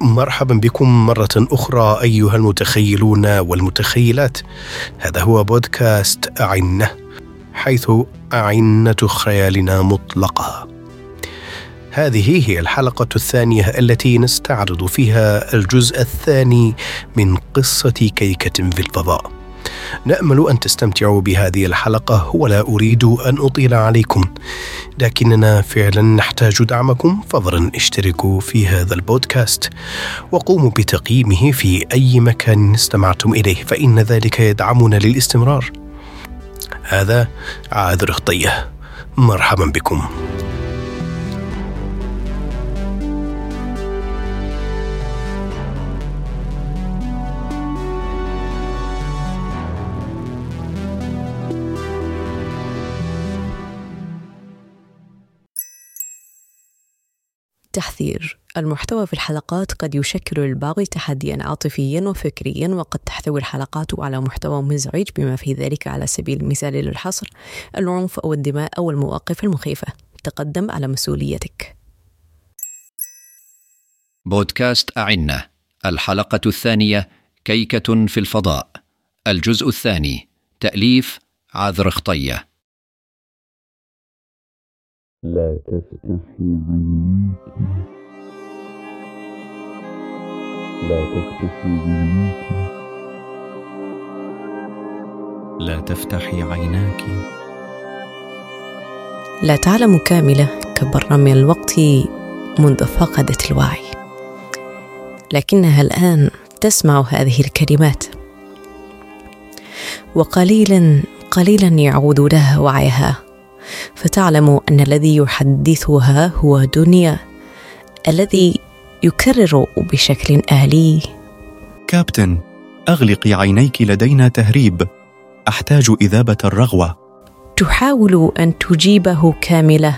مرحبا بكم مرة أخرى أيها المتخيلون والمتخيلات. هذا هو بودكاست أعنة حيث أعنة خيالنا مطلقة. هذه هي الحلقة الثانية التي نستعرض فيها الجزء الثاني من قصة كيكة في الفضاء. نأمل أن تستمتعوا بهذه الحلقة ولا أريد أن أطيل عليكم. لكننا فعلا نحتاج دعمكم. فضلا اشتركوا في هذا البودكاست وقوموا بتقييمه في أي مكان استمعتم إليه فإن ذلك يدعمنا للاستمرار. هذا عاذر خطيه مرحبا بكم. تحذير. المحتوى في الحلقات قد يشكل للبعض تحديا عاطفيا وفكريا وقد تحتوي الحلقات على محتوى مزعج بما في ذلك على سبيل المثال للحصر العنف أو الدماء أو المواقف المخيفة. تقدم على مسؤوليتك. بودكاست أعنة. الحلقة الثانية كيكة في الفضاء. الجزء الثاني تأليف عذر خطية. لا تفتحي عينيك. لا تفتحي عينيك لا تفتحي عيناك. لا تعلم كاملة كبر من الوقت منذ فقدت الوعي. لكنها الآن تسمع هذه الكلمات. وقليلا قليلا يعود لها وعيها. فتعلم أن الذي يحدثها هو دنيا الذي يكرر بشكل آلي. كابتن أغلقي عينيك لدينا تهريب. أحتاج إذابة الرغوة. تحاول أن تجيبه كاملة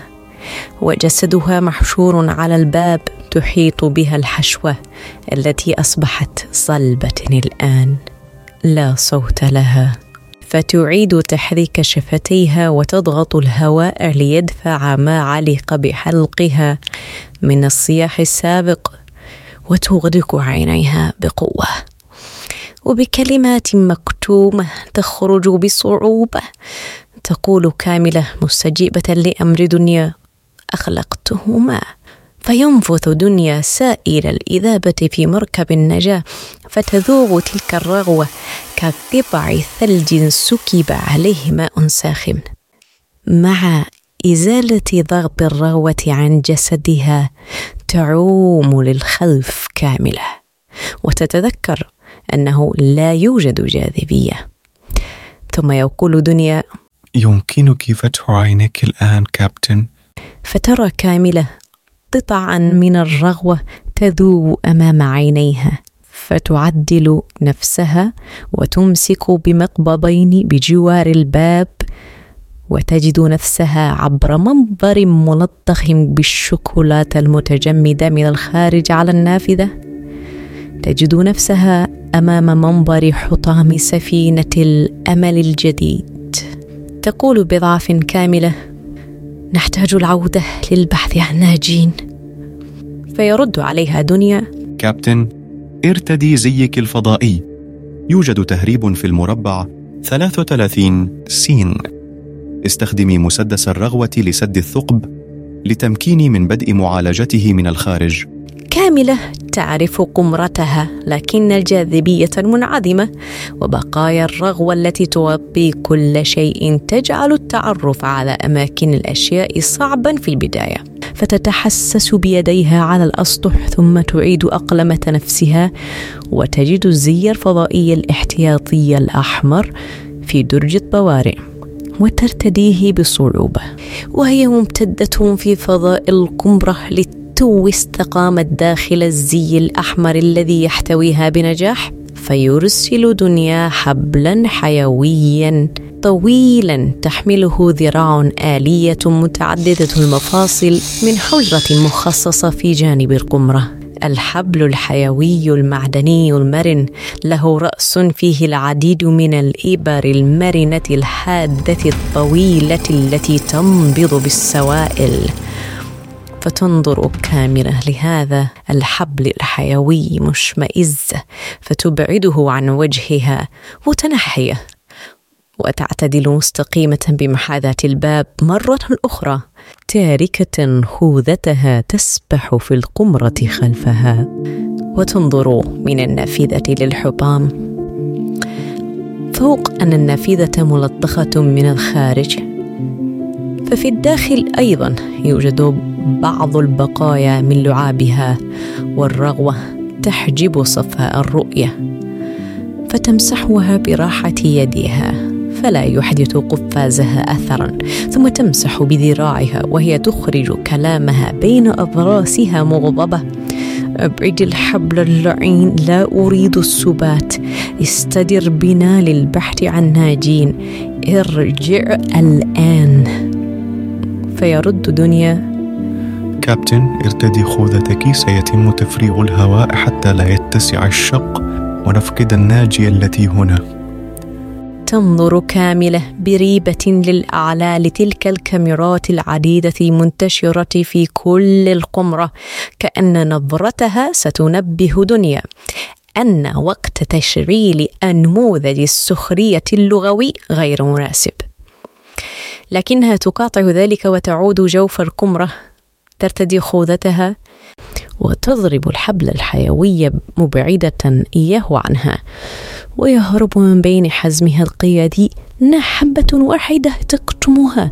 وجسدها محشور على الباب تحيط بها الحشوة التي أصبحت صلبة الآن. لا صوت لها. فتعيد تحريك شفتيها وتضغط الهواء ليدفع ما علق بحلقها من الصياح السابق وتغلق عينيها بقوة. وبكلمات مكتومة تخرج بصعوبة تقول كاملة مستجيبة لأمر دنيا أخلقتهما. فينفث دنيا سائل الإذابة في مركب النجاة فتذوب تلك الرغوة كقطع ثلج سكب عليه ماء ساخن. مع إزالة ضغط الرغوة عن جسدها تعوم للخلف كاملة. وتتذكر أنه لا يوجد جاذبية. ثم يقول دنيا يمكنك فتح عينك الآن كابتن. فترى كاملة قطعا من الرغوة تذوب أمام عينيها فتعدل نفسها وتمسك بمقبضين بجوار الباب وتجد نفسها عبر منظر ملطخ بالشوكولاتة المتجمدة من الخارج على النافذة. تجد نفسها أمام منظر حطام سفينة الأمل الجديد. تقول بضعف كاملة نحتاج العودة للبحث عن ناجين. فيرد عليها دنيا. كابتن ارتدي زيك الفضائي. يوجد تهريب في المربع 33 سين. استخدمي مسدس الرغوة لسد الثقب لتمكيني من بدء معالجته من الخارج. كاملة تعرف قمرتها لكن الجاذبية المنعدمة وبقايا الرغوة التي تغطي كل شيء تجعل التعرف على أماكن الأشياء صعبا في البداية. فتتحسس بيديها على الأسطح ثم تعيد أقلمة نفسها وتجد الزي الفضائي الاحتياطي الأحمر في درج الطوارئ وترتديه بصعوبة وهي ممتدة في فضاء القمرة للت تو استقامت داخل الزي الأحمر الذي يحتويها بنجاح فيرسل دنيا حبلا حيويا طويلا تحمله ذراع آلية متعددة المفاصل من حجرة مخصصة في جانب القمرة. الحبل الحيوي المعدني المرن له رأس فيه العديد من الإبر المرنة الحادة الطويلة التي تنبض بالسوائل. فتنظر كاملة لهذا الحبل الحيوي مشمئزة فتبعده عن وجهها متنحية. وتعتدل مستقيمة بمحاذاة الباب مرة أخرى تاركة خوذتها تسبح في القمرة خلفها. وتنظر من النافذة للحطام. فوق أن النافذة ملطخة من الخارج. ففي الداخل أيضا يوجد بعض البقايا من لعابها والرغوة تحجب صفاء الرؤية فتمسحها براحة يدها فلا يحدث قفازها اثرا ثم تمسح بذراعها وهي تخرج كلامها بين اضراسها مغضبة. أبعد الحبل اللعين لا أريد السبات. استدر بنا للبحث عن ناجين. ارجع الآن. فيرد دنيا. كابتن ارتدي خوذتك سيتم تفريغ الهواء حتى لا يتسع الشق ونفقد الناجية التي هنا. تنظر كاملة بريبة للأعلى لتلك الكاميرات العديدة المنتشرة في كل القمرة كأن نظرتها ستنبه دنيا. أن وقت تشغيل أنموذج السخرية اللغوي غير مناسب. لكنها تقاطع ذلك وتعود جوف القمرة ترتدي خوذتها وتضرب الحبل الحيوي مبعدة إياه عنها ويهرب من بين حزمها القيادي حبة واحدة تكتمها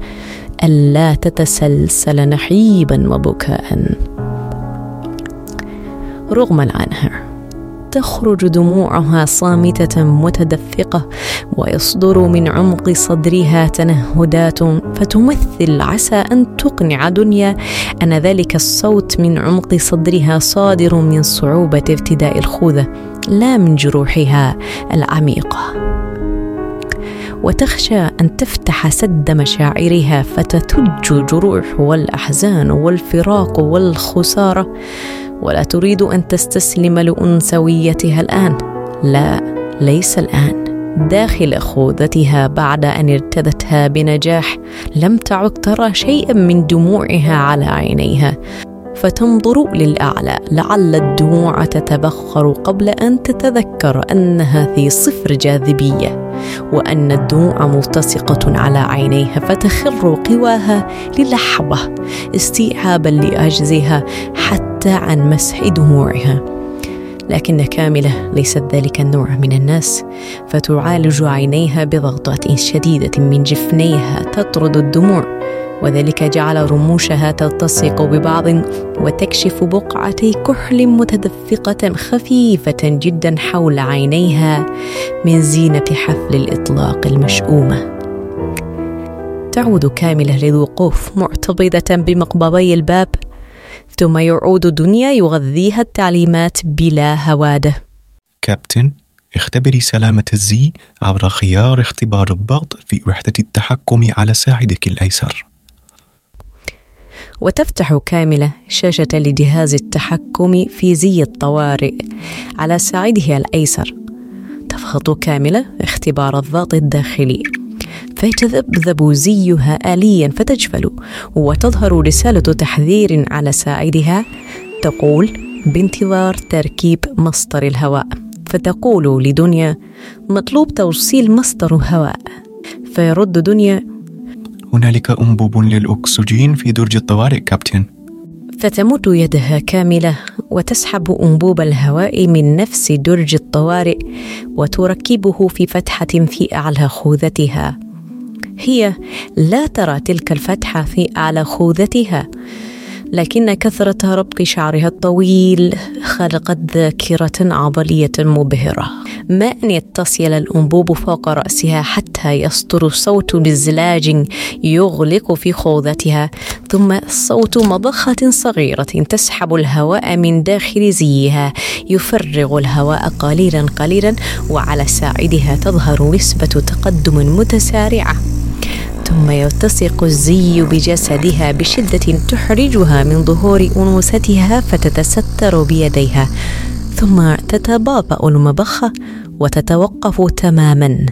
ألا تتسلسل نحيبا وبكاء. رغم عنها تخرج دموعها صامتة متدفقة ويصدر من عمق صدرها تنهدات فتمثل عسى أن تقنع دنيا أن ذلك الصوت من عمق صدرها صادر من صعوبة ارتداء الخوذة لا من جروحها العميقة. وتخشى أن تفتح سد مشاعرها فتتج الجروح والأحزان والفراق والخسارة ولا تريد أن تستسلم لأنثويتها الآن. لا ليس الآن. داخل خوذتها بعد أن ارتدتها بنجاح لم تعد ترى شيئا من دموعها على عينيها. فتنظر للأعلى لعل الدموع تتبخر قبل أن تتذكر أنها في صفر جاذبية وأن الدموع ملتصقة على عينيها فتخر قواها للحظة استيعابا لأجزها حتى عن مسح دموعها. لكن كاملة ليست ذلك النوع من الناس فتعالج عينيها بضغطات شديدة من جفنيها تطرد الدموع وذلك جعل رموشها تلتصق ببعض وتكشف بقعتي كحل متدفقة خفيفة جدا حول عينيها من زينة حفل الإطلاق المشؤومة. تعود كاملة للوقوف معتضدة بمقبضي الباب ثم يعود دنيا يغذيها التعليمات بلا هواده كابتن اختبري سلامة الزي عبر خيار اختبار الضغط في وحدة التحكم على ساعدك الأيسر. وتفتح كاملة شاشة لجهاز التحكم في زي الطوارئ على ساعدها الأيسر. تفحط كاملة اختبار الضغط الداخلي. فيتذبذب زيها آليا فتجفل وتظهر رسالة تحذير على ساعدها. تقول بانتظار تركيب مصدر الهواء. فتقول لدنيا مطلوب توصيل مصدر هواء فيرد دنيا هنالك أنبوب للأكسجين في درج الطوارئ كابتن. فتمد يدها كاملة وتسحب أنبوب الهواء من نفس درج الطوارئ وتركبه في فتحة في أعلى خوذتها. هي لا ترى تلك الفتحة في أعلى خوذتها لكن كثرة ربط شعرها الطويل خلقت ذاكرة عضلية مبهرة. ما أن يتصل الأنبوب فوق رأسها حتى يصدر صوت نزلاج يغلق في خوذتها ثم صوت مضخة صغيرة تسحب الهواء من داخل زيها يفرغ الهواء قليلا قليلا وعلى ساعدها تظهر نسبة تقدم متسارعة. ثم يلتصق الزي بجسدها بشدة تحرجها من ظهور أنوثتها فتتستر بيديها ثم تتباطأ المبخة وتتوقف تماما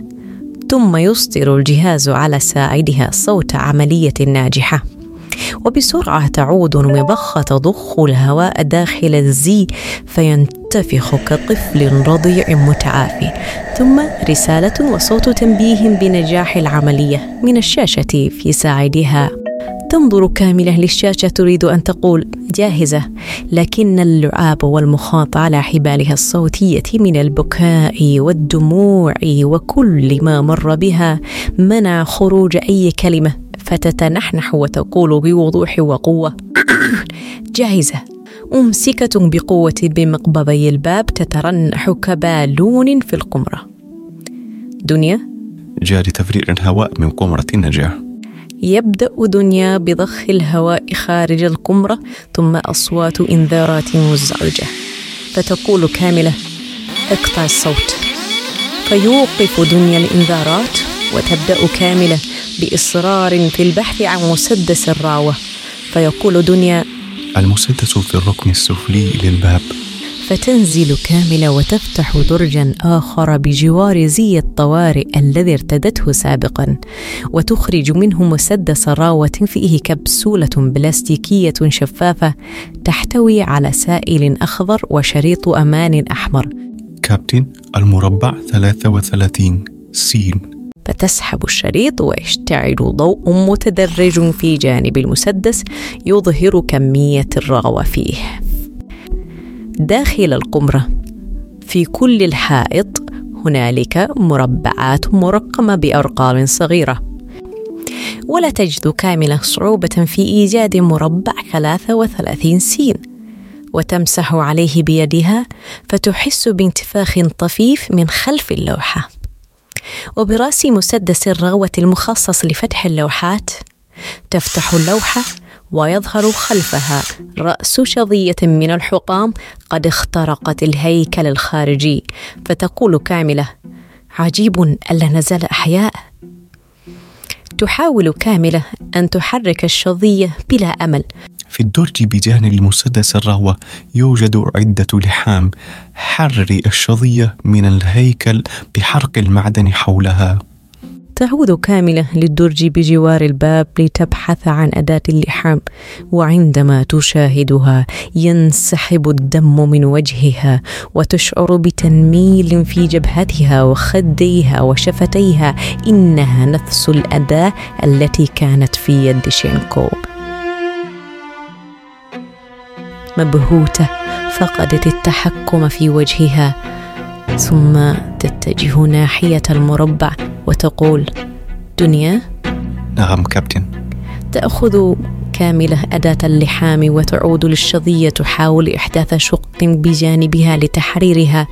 ثم يصدر الجهاز على ساعدها صوت عملية ناجحة. وبسرعة تعود المضخة تضخ الهواء داخل الزي فينتفخ كطفل رضيع متعافي. ثم رسالة وصوت تنبيه بنجاح العملية من الشاشة في ساعدها. تنظر كاملة للشاشة تريد أن تقول جاهزة لكن اللعاب والمخاط على حبالها الصوتية من البكاء والدموع وكل ما مر بها منع خروج أي كلمة. فتتنحنح وتقول بوضوح وقوة. جاهزة. ممسكة بقوة بمقبضي الباب تترنح كبالون في القمرة. دنيا. جاري تفريغ الهواء من قمرة النجاح. يبدأ دنيا بضخ الهواء خارج القمرة ثم أصوات إنذارات مزعجة. فتقول كاملة اقطع الصوت. فيوقف دنيا الإنذارات. وتبدأ كاملة بإصرار في البحث عن مسدس الراوة. فيقول دنيا المسدس في الركن السفلي للباب. فتنزل كاملة وتفتح درجا آخر بجوار زي الطوارئ الذي ارتدته سابقا. وتخرج منه مسدس راوة فيه كبسولة بلاستيكية شفافة تحتوي على سائل أخضر وشريط أمان أحمر. كابتن المربع 33 سين. فتسحب الشريط ويشتعل ضوء متدرج في جانب المسدس يظهر كمية الرغوة فيه. داخل القمرة في كل الحائط هنالك مربعات مرقمة بأرقام صغيرة. ولا تجد كاملة صعوبة في إيجاد مربع 33 سين. وتمسح عليه بيدها فتحس بانتفاخ طفيف من خلف اللوحة. وبراس مسدس الرغوة المخصص لفتح اللوحات. تفتح اللوحة ويظهر خلفها رأس شظية من الحطام قد اخترقت الهيكل الخارجي فتقول كاملة عجيب ألا نزال أحياء. تحاول كاملة أن تحرك الشظية بلا أمل. في الدرج بجانب المسدس الرهوة يوجد عدة لحام حرري الشظية من الهيكل بحرق المعدن حولها. تعود كاملة للدرج بجوار الباب لتبحث عن أداة اللحام وعندما تشاهدها ينسحب الدم من وجهها وتشعر بتنميل في جبهتها وخديها وشفتيها إنها نفس الأداة التي كانت في يد شينكوب. مبهوتة فقدت التحكم في وجهها. ثم تتجه ناحية المربع وتقول دنيا؟ نعم كابتن. تأخذ كاملة أداة اللحام وتعود للشظية تحاول إحداث شق بجانبها لتحريرها.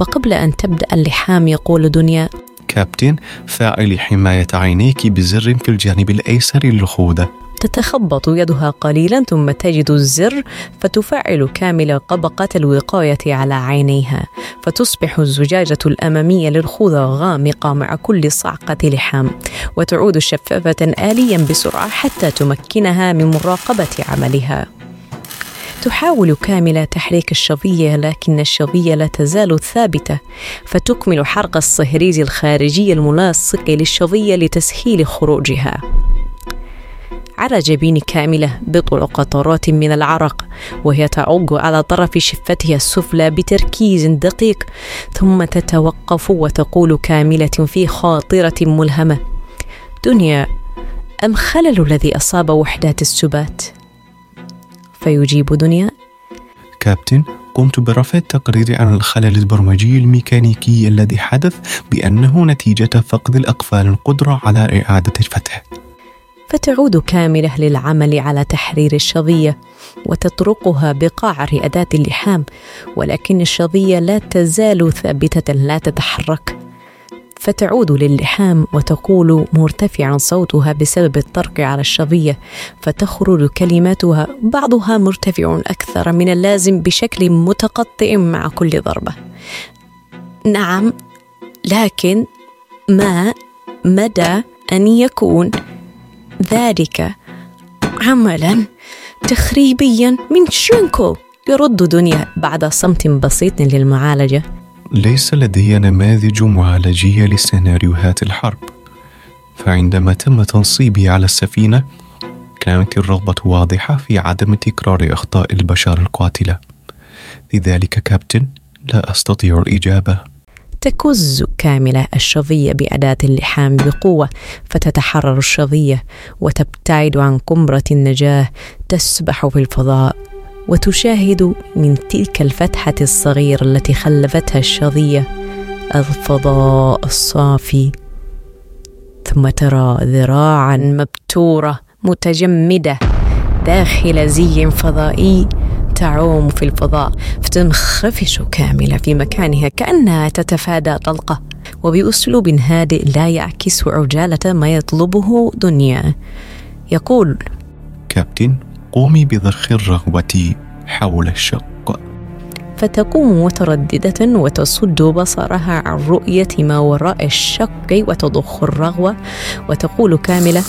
وقبل أن تبدأ اللحام يقول دنيا؟ كابتن فاعلي حماية عينيك بزر في الجانب الأيسر للخوذة. تتخبط يدها قليلا ثم تجد الزر فتفعل كامل قبقة الوقاية على عينيها فتصبح الزجاجة الأمامية للخوذة غامقة مع كل صعقة لحام وتعود شفافة آليا بسرعة حتى تمكنها من مراقبة عملها. تحاول كاملة تحريك الشظية لكن الشظية لا تزال ثابتة فتكمل حرق الصهريج الخارجي الملاصق للشظية لتسهيل خروجها. على جبين كاملة بضع قطرات من العرق وهي تعض على طرف شفتها السفلى بتركيز دقيق ثم تتوقف وتقول كاملة في خاطرة ملهمة دنيا أم خلل الذي أصاب وحدات السبات؟ فيجيب دنيا كابتن قمت برفع التقرير عن الخلل البرمجي الميكانيكي الذي حدث بأنه نتيجة فقد الأقفال القدرة على إعادة الفتح فتعود كاملة للعمل على تحرير الشظية وتطرقها بقعر أداة اللحام ولكن الشظية لا تزال ثابتة لا تتحرك. فتعود للحام وتقول مرتفعا صوتها بسبب الطرق على الشظية فتخرج كلماتها بعضها مرتفع أكثر من اللازم بشكل متقطع مع كل ضربة. نعم لكن ما مدى أن يكون؟ ذلك عملا تخريبيا من شينكو يرد دنيا بعد صمت بسيط للمعالجة. ليس لدي نماذج معالجية لسيناريوهات الحرب. فعندما تم تنصيبي على السفينة كانت الرغبة واضحة في عدم تكرار أخطاء البشر القاتلة. لذلك كابتن لا أستطيع الإجابة. تكز كاملة الشظية بأداة اللحام بقوة فتتحرر الشظية وتبتعد عن قمرة النجاة تسبح في الفضاء وتشاهد من تلك الفتحة الصغيرة التي خلفتها الشظية الفضاء الصافي. ثم ترى ذراعا مبتورة متجمدة داخل زي فضائي تعوم في الفضاء فتنخفش كاملة في مكانها كأنها تتفادى طلقة. وبأسلوب هادئ لا يعكس عجالة ما يطلبه دنيا. يقول كابتن قومي بضخ الرغبة حول الشق. فتقوم مترددة وتصد بصرها عن رؤية ما وراء الشق وتضخ الرغوة وتقول كاملة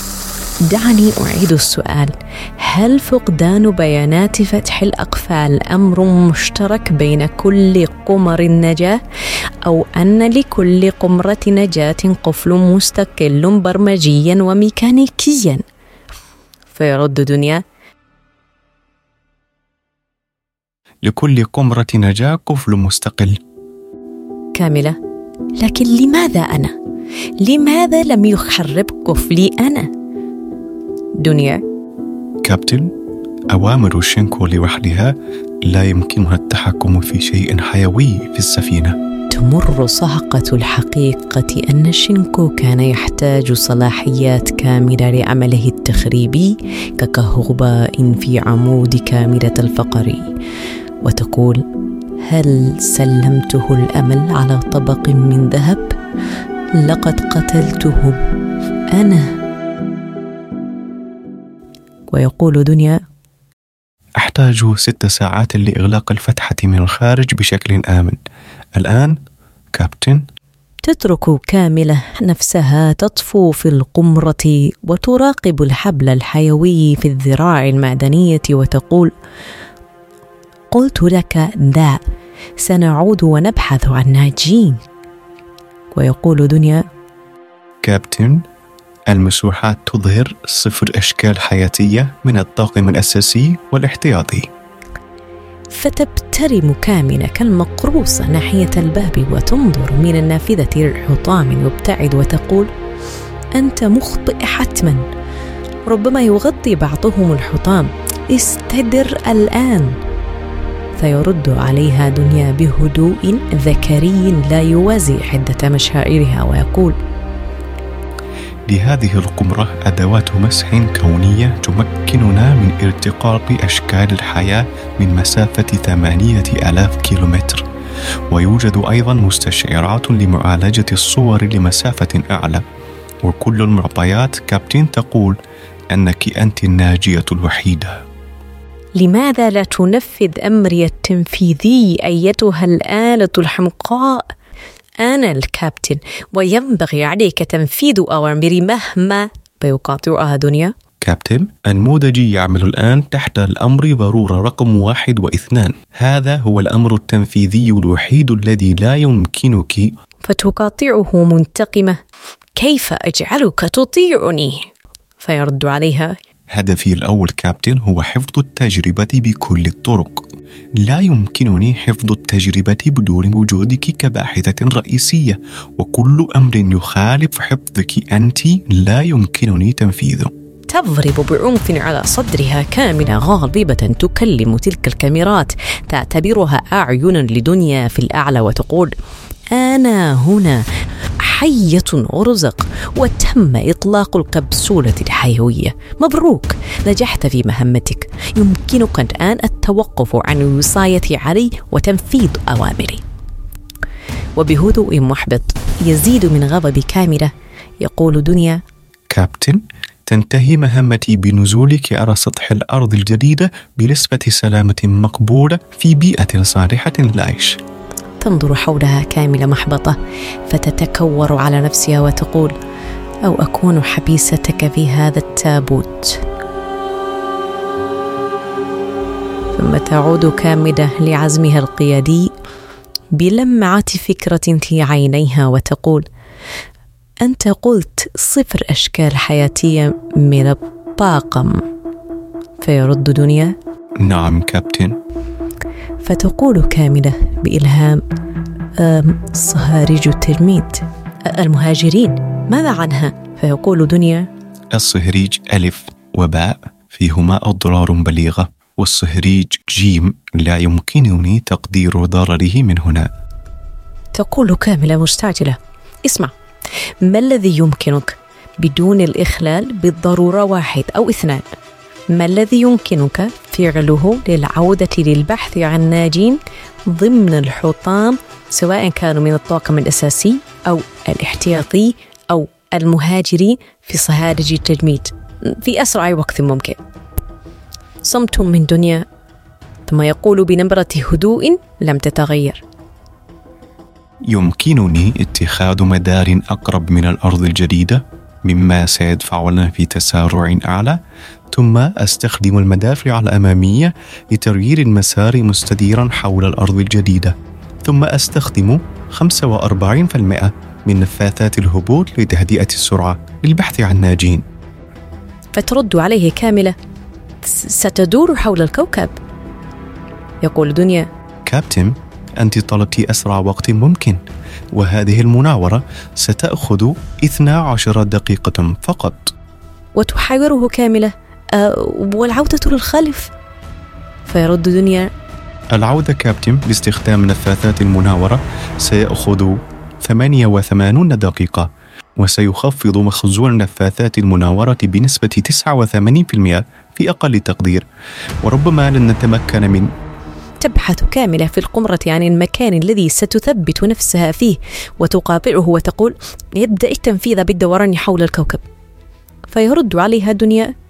دعني أعيد السؤال. هل فقدان بيانات فتح الأقفال أمر مشترك بين كل قمر النجاة أو أن لكل قمرة نجاة قفل مستقل برمجيا وميكانيكيا؟ فيرد دنيا. لكل قمرة نجاة قفل مستقل. كاملة. لكن لماذا أنا؟ لماذا لم يخرب قفلي أنا؟ دنيا. كابتن أوامر الشينكو لوحدها لا يمكنها التحكم في شيء حيوي في السفينة. تمر صعقة الحقيقة أن شينكو كان يحتاج صلاحيات كاملة لعمله التخريبي ككهرباء في عمود كاملة الفقر. وتقول هل سلمته الأمل على طبق من ذهب؟ لقد قتلته أنا. ويقول دنيا أحتاج ست ساعات لإغلاق الفتحة من الخارج بشكل آمن. الآن كابتن. تترك كاملة نفسها تطفو في القمرة وتراقب الحبل الحيوي في الذراع المعدنية وتقول قلت لك لا سنعود ونبحث عن ناجين. ويقول دنيا كابتن. المسوحات تظهر صفر أشكال حياتية من الطاقم الأساسي والاحتياطي. فتبترم كامنة كالمقروصة ناحية الباب وتنظر من النافذة للحطام يبتعد وتقول أنت مخطئ حتما. ربما يغطي بعضهم الحطام. استدر الآن. فيرد عليها دنيا بهدوء ذكري لا يوازي حدة مشاعرها ويقول لهذه القمرة أدوات مسح كونية تمكننا من التقاط أشكال الحياة من مسافة ثمانية ألاف كيلومتر. ويوجد أيضا مستشعرات لمعالجة الصور لمسافة أعلى. وكل المعطيات كابتن تقول أنك أنت الناجية الوحيدة. لماذا لا تنفذ أمري التنفيذي أيتها الآلة الحمقاء؟ أنا الكابتن وينبغي عليك تنفيذ أوامري مهما فيقاطعها دنيا كابتن النموذجي يعمل الآن تحت الأمر ضرورة رقم واحد واثنان. هذا هو الأمر التنفيذي الوحيد الذي لا يمكنك. فتقاطعه منتقمة. كيف أجعلك تطيعني؟ فيرد عليها. هدفي الأول كابتن هو حفظ التجربة بكل الطرق. لا يمكنني حفظ التجربة بدون وجودك كباحثة رئيسية وكل أمر يخالف حفظك أنت لا يمكنني تنفيذه. تضرب بعنف على صدرها كاملة غاضبة تكلم تلك الكاميرات تعتبرها أعينا لدنيا في الأعلى وتقول أنا هنا. حية أرزق وتم إطلاق الكبسولة الحيوية. مبروك نجحت في مهمتك. يمكنك الآن التوقف عن الوصاية علي وتنفيذ أوامري. وبهدوء محبط يزيد من غضب كاملة يقول دنيا كابتن تنتهي مهمتي بنزولك على سطح الأرض الجديدة بنسبة سلامة مقبولة في بيئة صالحة للعيش. تنظر حولها كامله محبطة فتتكور على نفسها وتقول أو أكون حبيستك في هذا التابوت. ثم تعود كامدة لعزمها القيادي بلمعة فكرة في عينيها وتقول أنت قلت صفر أشكال حياتية من الطاقم. فيرد دنيا نعم كابتن. فتقول كاملة بإلهام صهاريج الترميد أ- المهاجرين ماذا عنها؟ فيقول دنيا. الصهريج ألف وباء فيهما أضرار بليغة والصهريج جيم لا يمكنني تقدير ضرره من هنا. تقول كاملة مستعجلة. اسمع ما الذي يمكنك بدون الإخلال بالضرورة واحد أو اثنان؟ ما الذي يمكنك فعله للعودة للبحث عن ناجين ضمن الحطام سواء كانوا من الطاقم الأساسي أو الاحتياطي أو المهاجري في صهارج التجميد؟ في أسرع وقت ممكن. صمت من دنيا ثم يقول بنبرة هدوء لم تتغير. يمكنني اتخاذ مدار أقرب من الأرض الجديدة مما سيدفعنا في تسارع أعلى ثم أستخدم المدافع الأمامية لتغيير المسار مستديرا حول الأرض الجديدة ثم أستخدم 45% من نفاثات الهبوط لتهدئة السرعة للبحث عن ناجين. فترد عليه كاملة "س- ستدور حول الكوكب. يقول دنيا كابتن أنت طلبت أسرع وقت ممكن وهذه المناورة ستأخذ 12 دقيقة فقط. وتحاوره كاملة والعودة للخلف. فيرد دنيا. العودة كابتن باستخدام نفاثات المناورة سيأخذ 88 دقيقة وسيخفض مخزون نفاثات المناورة بنسبة 89% في أقل تقدير. وربما لن نتمكن من تبحث كاملة في القمرة عن المكان الذي ستثبت نفسها فيه وتقاطعه وتقول يبدأ التنفيذ بالدوران حول الكوكب. فيرد عليها دنيا.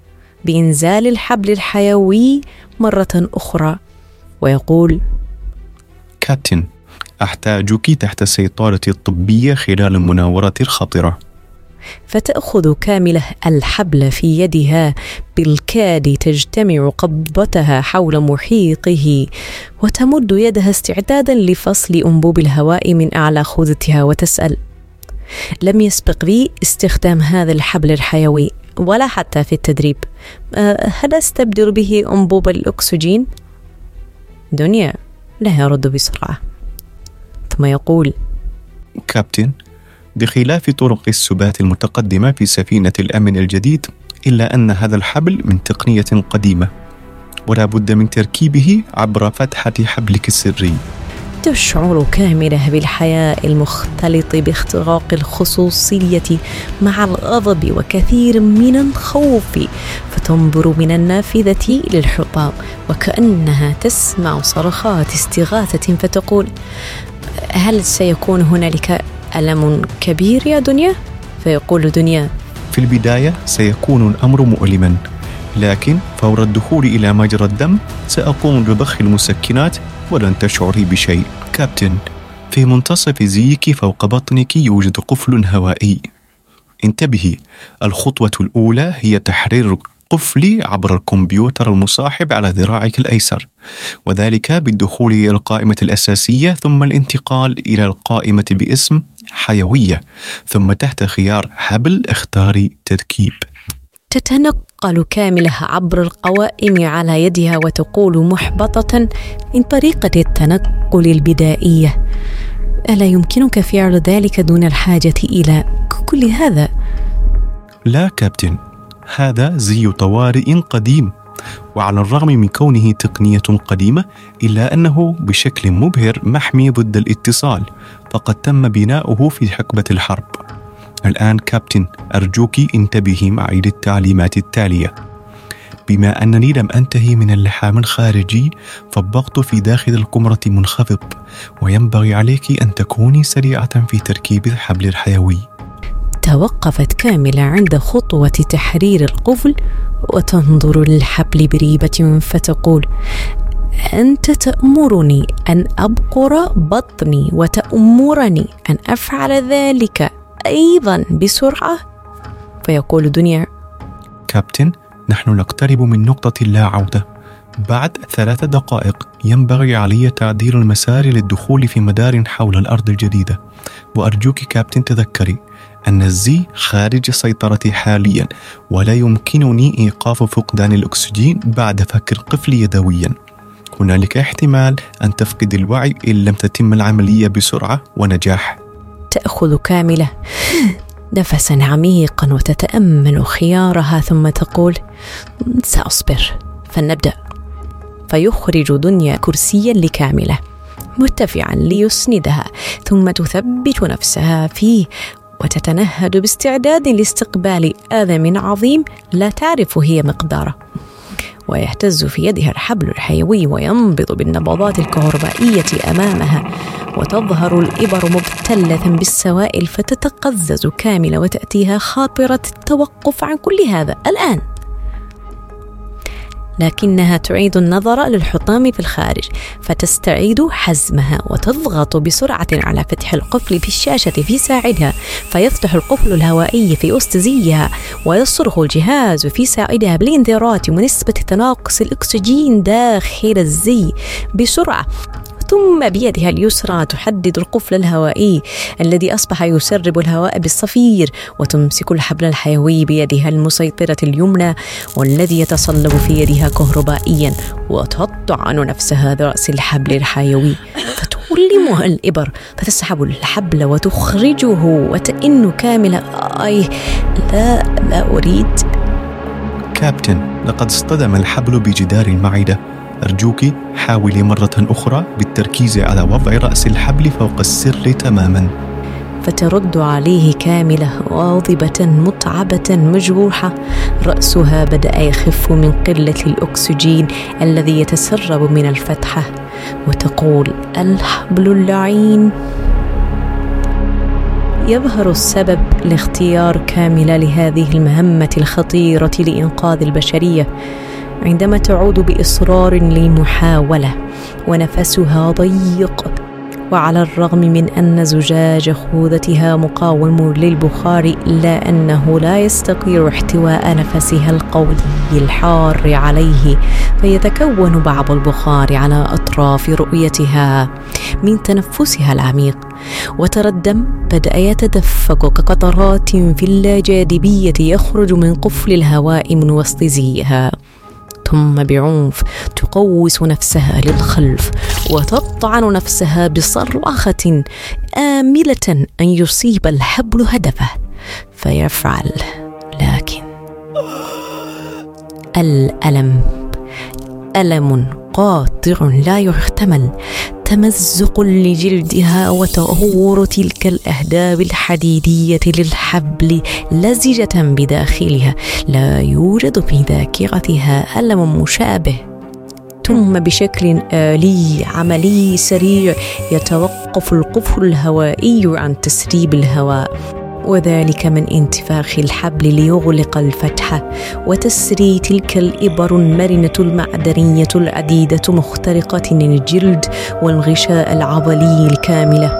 بإنزال الحبل الحيوي مرة أخرى. ويقول كابتن أحتاجك تحت السيطرة الطبية خلال المناورة الخطرة فتأخذ كاملة الحبل في يدها بالكاد تجتمع قبضتها حول محيطه وتمد يدها استعدادا لفصل أنبوب الهواء من أعلى خوذتها. وتسأل لم يسبق بي استخدام هذا الحبل الحيوي؟ ولا حتى في التدريب. أه، هل أستبدل به أنبوب الأكسجين؟ دنيا لا يرد بسرعة. ثم يقول كابتن بخلاف طرق السبات المتقدمة في سفينة الأمن الجديد إلا أن هذا الحبل من تقنية قديمة ولا بد من تركيبه عبر فتحة حبلك السري. تشعر كاملة بالحياء المختلط باختراق الخصوصية مع الغضب وكثير من الخوف فتنظر من النافذة للحطام وكأنها تسمع صرخات استغاثة فتقول هل سيكون هنالك ألم كبير يا دنيا؟ فيقول دنيا في البداية سيكون الأمر مؤلما لكن فور الدخول إلى مجرى الدم سأقوم بضخ المسكنات ولن تشعري بشيء. كابتن في منتصف زيك فوق بطنك يوجد قفل هوائي. انتبهي الخطوة الأولى هي تحرير القفل عبر الكمبيوتر المصاحب على ذراعك الأيسر وذلك بالدخول إلى القائمة الأساسية ثم الانتقال إلى القائمة باسم حيوية ثم تحت خيار حبل اختاري تركيب. تتنقل كاملة عبر القوائم على يدها وتقول محبطة من طريقة التنقل البدائية ألا يمكنك فعل ذلك دون الحاجة إلى كل هذا؟ لا كابتن هذا زي طوارئ قديم وعلى الرغم من كونه تقنية قديمة إلا أنه بشكل مبهر محمي ضد الاتصال فقد تم بناؤه في حقبة الحرب الآن كابتن أرجوك انتبهي معي للتعليمات التالية. بما أنني لم أنتهي من اللحام الخارجي فالضغط في داخل القمرة منخفض وينبغي عليك أن تكوني سريعة في تركيب الحبل الحيوي. توقفت كاملة عند خطوة تحرير القفل وتنظر للحبل بريبة فتقول أنت تأمرني أن أبقر بطني وتأمرني أن أفعل ذلك. أيضا بسرعة. فيقول دنيا كابتن نحن نقترب من نقطة لا عودة. بعد ثلاث دقائق ينبغي علي تعديل المسار للدخول في مدار حول الأرض الجديدة. وأرجوك كابتن تذكري أن الزي خارج سيطرتي حاليا ولا يمكنني إيقاف فقدان الأكسجين بعد فك القفل يدويا. هنالك احتمال أن تفقد الوعي إن لم تتم العملية بسرعة ونجاح. تأخذ كاملة. نفسا عميقا وتتأمل خيارها ثم تقول سأصبر فلنبدأ. فيخرج دنيا كرسيا لكاملة مرتفعا ليسندها ثم تثبت نفسها فيه وتتنهد باستعداد لاستقبال آذم عظيم لا تعرف هي مقداره. ويهتز في يدها الحبل الحيوي وينبض بالنبضات الكهربائية أمامها وتظهر الإبر مبتلة بالسوائل فتتقزز كاملة وتأتيها خاطرة التوقف عن كل هذا. الآن لكنها تعيد النظر للحطام في الخارج فتستعيد حزمها وتضغط بسرعة على فتح القفل في الشاشة في ساعدها فيفتح القفل الهوائي في وسط زيها ويصرخ الجهاز في ساعدها بالانذارات ونسبة تناقص الأكسجين داخل الزي بسرعة. ثم بيدها اليسرى تحدد القفل الهوائي الذي أصبح يسرب الهواء بالصفير وتمسك الحبل الحيوي بيدها المسيطرة اليمنى والذي يتصلب في يدها كهربائيا وتطعن نفسها برأس الحبل الحيوي. فتؤلمها الإبر فتسحب الحبل وتخرجه وتئن كاملة أي لا لا أريد. كابتن لقد اصطدم الحبل بجدار المعدة أرجوك حاولي مرة أخرى بالتركيز على وضع رأس الحبل فوق السر تماما. فترد عليه كاملة غاضبة متعبة مجروحة. رأسها بدأ يخف من قلة الأكسجين الذي يتسرب من الفتحة وتقول الحبل اللعين. يظهر السبب لاختيار كامله لهذه المهمة الخطيرة لإنقاذ البشرية. عندما تعود بإصرار للمحاوله ونفسها ضيق وعلى الرغم من أن زجاج خوذتها مقاوم للبخار إلا أنه لا يستطيع احتواء نفسها القوي الحار عليه فيتكون بعض البخار على أطراف رؤيتها من تنفسها العميق. وترى الدم بدأ يتدفق كقطرات في اللاجاذبيه يخرج من قفل الهواء من وسط زيها. ثم بعنف تقوس نفسها للخلف وتطعن نفسها بصرخة آملة أن يصيب الحبل هدفه فيفعل لكن الألم ألم قاطع لا يحتمل تمزق لجلدها وتغور تلك الأهداب الحديدية للحبل لزجة بداخلها لا يوجد في ذاكرتها ألم مشابه. ثم بشكل آلي عملي سريع يتوقف القفل الهوائي عن تسريب الهواء. وذلك من انتفاخ الحبل ليغلق الفتحة وتسري تلك الإبر المرنة المعدنية العديدة مخترقة الجلد والغشاء العضلي الكاملة.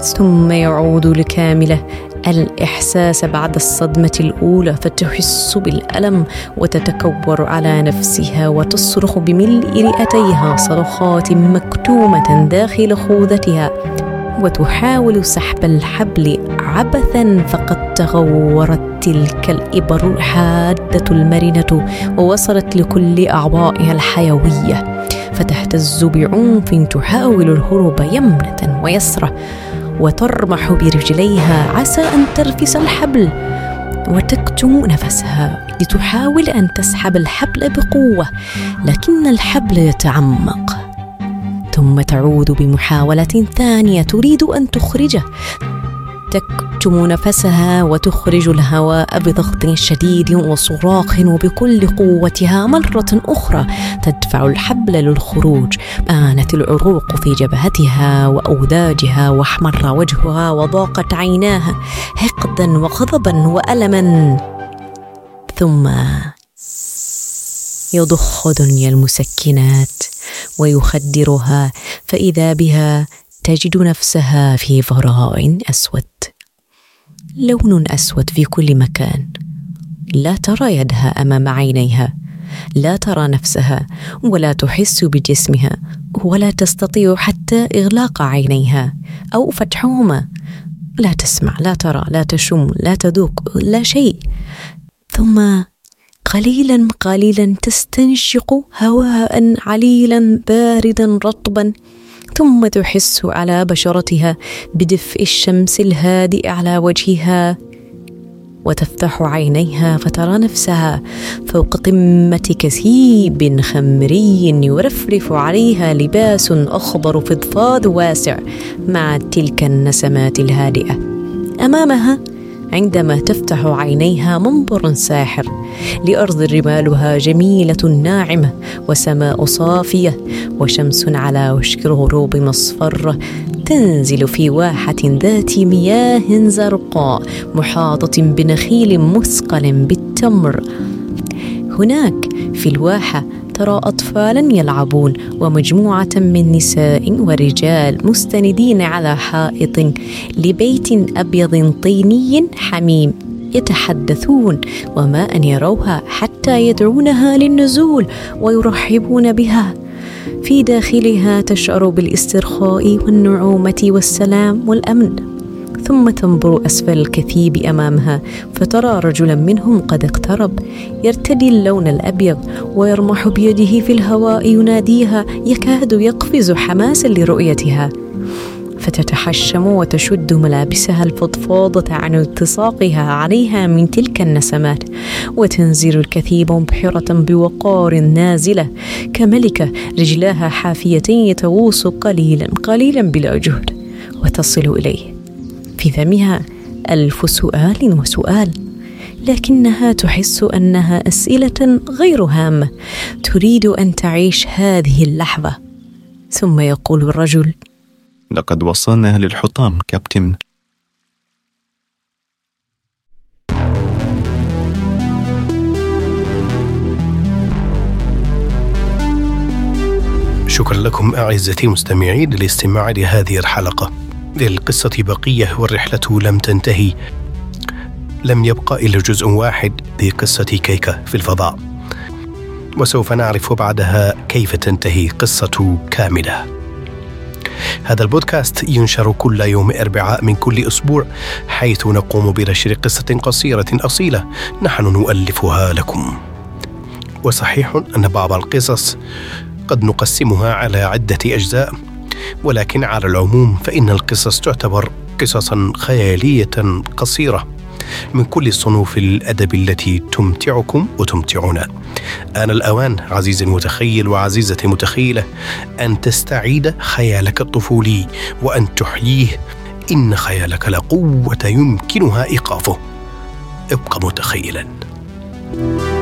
ثم يعود لكاملة الإحساس بعد الصدمة الأولى فتحس بالألم وتتكور على نفسها وتصرخ بملء رئتيها صرخات مكتومة داخل خوذتها. وتحاول سحب الحبل عبثا فقد تغورت تلك الإبر الحادة المرنة ووصلت لكل أعضائها الحيوية فتهتز بعنف تحاول الهروب يمنة ويسرى وترمح برجليها عسى أن ترفس الحبل وتكتم نفسها لتحاول أن تسحب الحبل بقوة لكن الحبل يتعمق. ثم تعود بمحاولة ثانية تريد أن تخرجه. تكتم نفسها وتخرج الهواء بضغط شديد وصراخ وبكل قوتها مرة أخرى تدفع الحبل للخروج. آنت العروق في جبهتها وأوداجها واحمر وجهها وضاقت عيناها حقدا وغضبا وألما. ثم يضخ دنيا المسكنات. ويخدرها فإذا بها تجد نفسها في فراغ أسود. لون أسود في كل مكان. لا ترى يدها أمام عينيها. لا ترى نفسها ولا تحس بجسمها ولا تستطيع حتى إغلاق عينيها أو فتحهما. لا تسمع لا ترى لا تشم لا تذوق لا شيء. ثم قليلا قليلا تستنشق هواء عليلا باردا رطبا ثم تحس على بشرتها بدفء الشمس الهادئ على وجهها وتفتح عينيها فترى نفسها فوق قمة كثيب خمري يرفرف عليها لباس أخضر فضفاض واسع مع تلك النسمات الهادئة. أمامها عندما تفتح عينيها منظر ساحر. لأرض رمالها جميلة ناعمة وسماء صافية وشمس على وشك الغروب مصفره تنزل في واحة ذات مياه زرقاء محاطة بنخيل مثقل بالتمر. هناك في الواحة ترى اطفالا يلعبون ومجموعة من نساء ورجال مستندين على حائط لبيت أبيض طيني حميم يتحدثون وما ان يروها حتى يدعونها للنزول ويرحبون بها. في داخلها تشعر بالاسترخاء والنعومة والسلام والأمن. ثم تنظر أسفل الكثيب أمامها فترى رجلا منهم قد اقترب. يرتدي اللون الأبيض ويرمح بيده في الهواء يناديها يكاد يقفز حماسا لرؤيتها. فتتحشم وتشد ملابسها الفضفاضة عن التصاقها عليها من تلك النسمات. وتنزل الكثيب مبحرة بوقار نازلة. كملكة رجلاها حافيتين تغوص قليلا قليلا بلا جهد. وتصل إليه. في فمها ألف سؤال وسؤال لكنها تحس أنها أسئلة غير هامه تريد أن تعيش هذه اللحظة. ثم يقول الرجل لقد وصلنا للحطام كابتن. شكرا لكم أعزتي المستمعين للاستماع لهذه الحلقة. للقصة بقية والرحلة لم تنتهي. لم يبقى إلا جزء واحد لقصة كيكة في الفضاء. وسوف نعرف بعدها كيف تنتهي قصة كاملة. هذا البودكاست ينشر كل يوم أربعاء من كل أسبوع حيث نقوم بنشر قصة قصيرة أصيلة نحن نؤلفها لكم. وصحيح أن بعض القصص قد نقسمها على عدة أجزاء ولكن على العموم فإن القصص تعتبر قصصا خيالية قصيرة من كل صنوف الأدب التي تمتعكم وتمتعنا آن الأوان عزيزي المتخيل وعزيزتي المتخيلة أن تستعيد خيالك الطفولي وأن تحييه إن خيالك لقوة يمكنها إيقافه. ابق متخيلا. thank you